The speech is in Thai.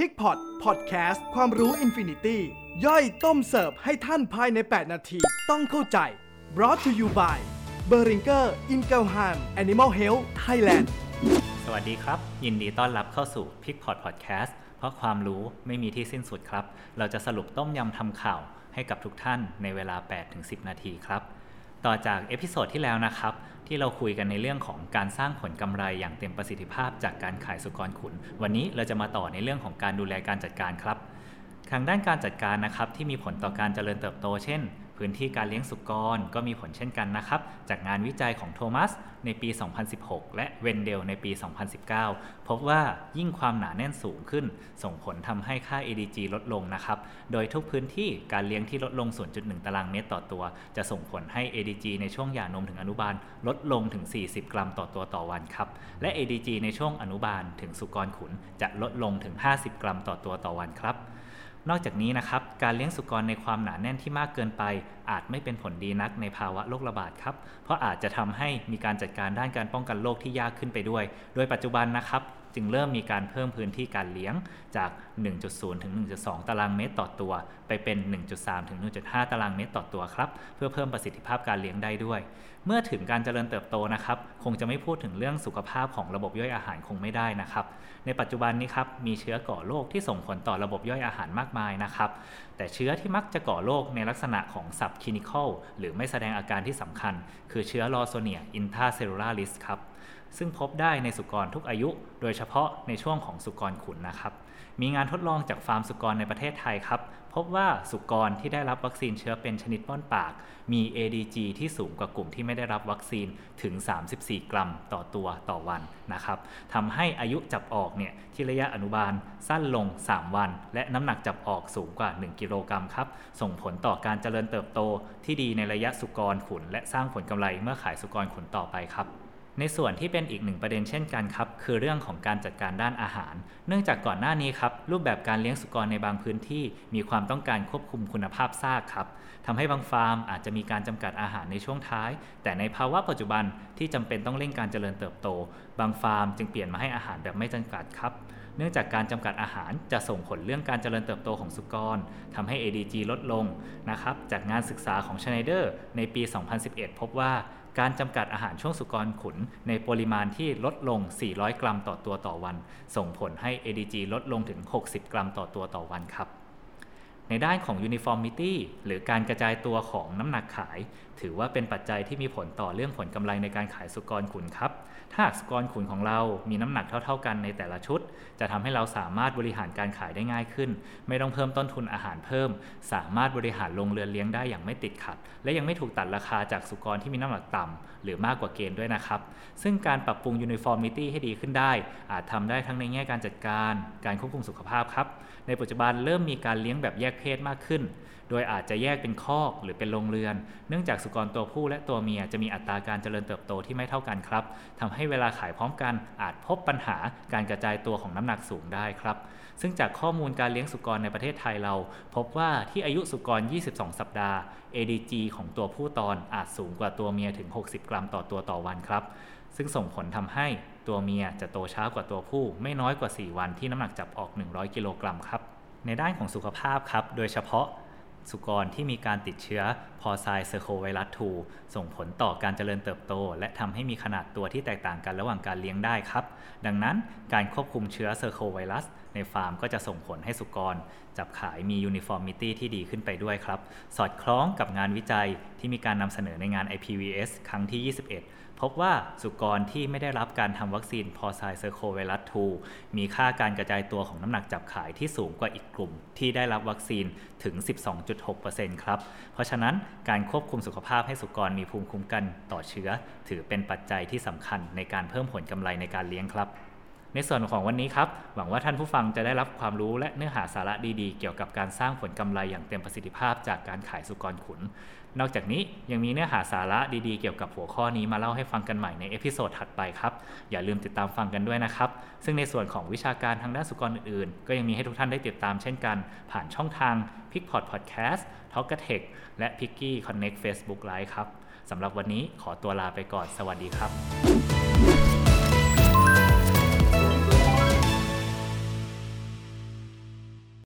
PIGPOT Podcast ความรู้ infinity ย่อยต้มเสิร์ฟให้ท่านภายใน 8 นาที ต้องเข้าใจ brought to you by b e r i n g e r i n g e l h a m Animal Health Thailand สวัสดีครับ ยินดีต้อนรับเข้าสู่ p i c p o t Podcast เพราะความรู้ไม่มีที่สิ้นสุดครับ เราจะสรุปต้มยำทำข่าวให้กับทุกท่านในเวลา 8-10 นาทีครับ ต่อจาก episode ที่แล้วนะครับ ที่เราคุยกันในเรื่องของการสร้างผลกำไรอย่างเต็มประสิทธิภาพจากการขายสุกรขุน วันนี้เราจะมาต่อในเรื่องของการดูแลการจัดการครับ ทางด้านการจัดการนะครับที่มีผลต่อการเจริญเติบโต เช่น พื้นที่การเลี้ยงสุกรก็มีผลเช่นกันนะครับ จากงานวิจัยของโทมัสในปี 2016 และเวนเดลในปี 2019 พบว่ายิ่งความหนาแน่นสูงขึ้น ส่งผลทำให้ค่า ADG ลดลงนะครับ โดยทุกพื้นที่การเลี้ยงที่ลดลง 0.1 ตารางเมตรต่อตัว จะส่งผลให้ ADG ในช่วงหย่านมถึงอนุบาลลดลงถึง 40 กรัมต่อตัวต่อวันครับ และ ADG ในช่วงอนุบาลถึงสุกรขุนจะลดลงถึง 50 กรัมต่อตัวต่อวันครับ นอกจากนี้นะครับการเลี้ยงสุกรในความหนาแน่นที่มากเกินไป อาจไม่เป็นผลดีนักในภาวะโรคระบาดครับเพราะอาจจะทำให้มีการจัดการด้านการป้องกันโรคที่ยากขึ้นไปด้วย โดยปัจจุบันนะครับ จึงเริ่มมีการเพิ่มพื้นที่การเลี้ยงจาก 1.0 ถึง 1.2 ตารางเมตรต่อตัว ไปเป็น 1.3 ถึง 1.5 ตารางเมตรต่อตัวครับ เพื่อเพิ่มประสิทธิภาพการเลี้ยงได้ด้วย เมื่อถึงการเจริญเติบโตนะครับ คงจะไม่พูดถึงเรื่องสุขภาพของระบบย่อยอาหารคงไม่ได้นะครับ ในปัจจุบันนี้ครับ มีเชื้อก่อโรคที่ส่งผลต่อระบบย่อยอาหารมากมายนะครับ แต่เชื้อที่มักจะก่อโรคในลักษณะของสับคลินิคอลหรือไม่แสดงอาการที่สำคัญ คือเชื้อลอโซเนียอินทาเซลลูลาริสครับ ซึ่งพบได้ในสุกรทุกอายุ โดยเฉพาะในช่วงของสุกรขุนนะครับ มีงานทดลองจากฟาร์มสุกรในประเทศไทยครับ พบว่าสุกรที่ได้รับวัคซีนเชื้อเป็นชนิดป้อนปาก มี ADG ที่สูงกว่ากลุ่มที่ไม่ได้รับวัคซีนถึง 34 กรัมต่อตัวต่อวันนะครับทำให้อายุจับออกเนี่ยที่ระยะอนุบาลสั้นลง 3 วัน และน้ำหนักจับออกสูงกว่า 1 กิโลกรัมครับ ส่งผลต่อการเจริญเติบโตที่ดีในระยะสุกรขุน และสร้างผลกำไรเมื่อขายสุกรขุนต่อไปครับ ในส่วนที่เป็นอีกหนึ่งประเด็นเช่นกันครับคือเรื่องของการจัดการด้านอาหาร เนื่องจากก่อนหน้านี้ครับรูปแบบการเลี้ยงสุกรในบางพื้นที่ มีความต้องการควบคุมคุณภาพซากครับทำให้บางฟาร์มอาจจะมีการจำกัดอาหารในช่วงท้าย แต่ในภาวะปัจจุบันที่จำเป็นต้องเร่งการเจริญเติบโต บางฟาร์มจึงเปลี่ยนมาให้อาหารแบบไม่จำกัดครับเนื่องจากการจำกัดอาหารจะส่งผลเรื่องการเจริญเติบโตของสุกรทำให้ ADG ลดลงนะครับ จากงานศึกษาของ Schneider ในปี 2011 พบว่า การจำกัดอาหารช่วงสุกรขุน ในปริมาณที่ลดลง 400 กรัมต่อตัวต่อวัน ส่งผลให้ ADG ลดลงถึง 60 กรัมต่อตัวต่อวันครับ ในด้านของ uniformity หรือการกระจายตัวของน้ำหนักขาย ถือว่าเป็นปัจจัยที่มีผลต่อเรื่องผลกำไรในการขายสุกรขุนครับ ถ้าสุกรขุนของเรามีน้ำหนักเท่า ๆ กันในแต่ละชุด จะทำให้เราสามารถบริหารการขายได้ง่ายขึ้น ไม่ต้องเพิ่มต้นทุนอาหารเพิ่ม สามารถบริหารโรงเรือนเลี้ยงได้อย่างไม่ติดขัด และยังไม่ถูกตัดราคาจากสุกรที่มีน้ำหนักต่ำหรือมากกว่าเกณฑ์ด้วยนะครับ ซึ่งการปรับปรุง uniformity ให้ดีขึ้นได้ อาจทำได้ทั้งในแง่การจัดการ การควบคุมสุขภาพครับ ในปัจจุบันเริ่มมีการเลี้ยงแบบแยกเพศมากขึ้น โดยอาจจะแยกเป็นคอกหรือเป็นโรงเรือน เนื่องจากสุกรตัวผู้และตัวเมียจะมีอัตราการเจริญเติบโตที่ไม่เท่ากันครับทำให้เวลาขายพร้อมกันอาจพบปัญหาการกระจายตัวของน้ำหนักสูงได้ครับ ซึ่งจากข้อมูลการเลี้ยงสุกรในประเทศไทยเรา พบว่าที่อายุสุกร 22 สัปดาห์ ADG ของตัวผู้ตอนอาจสูงกว่าตัวเมียถึง 60 กรัมต่อตัวต่อวันครับซึ่งส่งผลทำให้ตัวเมียจะโตช้ากว่าตัวผู้ไม่น้อยกว่า 4 วันที่น้ำหนักจับออก 100 กิโลกรัมครับ ในด้านของสุขภาพครับ โดยเฉพาะสุกรที่มีการติดเชื้อพอไซเซอร์โคไวรัส2ส่งผลต่อการเจริญเติบโต และทำให้มีขนาดตัวที่แตกต่างกันระหว่างการเลี้ยงได้ครับ ดังนั้นการควบคุมเชื้อ Circovirus ในฟาร์มก็จะส่งผลให้สุกร จับขายมี uniformity ที่ดีขึ้นไปด้วยครับ สอดคล้องกับงานวิจัยที่มีการนำเสนอในงาน IPVS ครั้งที่ 21 พบว่าสุกรที่ไม่ได้รับการทำวัคซีน Porcine Circovirus 2มีค่าการกระจายตัวของน้ำหนักจับขายที่สูงกว่าอีกกลุ่ม ที่ได้รับวัคซีนถึง 12.6%ครับ เพราะฉะนั้นการควบคุมสุขภาพให้สุกรมีภูมิคุ้มกันต่อเชื้อ ถือเป็นปัจจัยที่สำคัญในการเพิ่มผลกำไรในการเลี้ยงครับ ในส่วนของวันนี้ครับ หวังว่าท่านผู้ฟังจะได้รับความรู้และเนื้อหาสาระดีๆ เกี่ยวกับการสร้างผลกำไรอย่างเต็มประสิทธิภาพจากการขายสุกรขุน นอกจากนี้ยังมีเนื้อหาสาระดีๆ เกี่ยวกับหัวข้อนี้มาเล่าให้ฟังกันใหม่ใน episode ถัดไปครับ อย่าลืมติดตามฟังกันด้วยนะครับ ซึ่งในส่วนของวิชาการทางด้านสุกรอื่นๆ ก็ยังมีให้ทุกท่านได้ติดตามเช่นกัน ผ่านช่องทาง p i c p o d Podcast t a l k a t e c h และ p i c k y Connect Facebook Live ครับสำหรับวันนี้ขอตัวลาไปก่อน สวัสดีครับ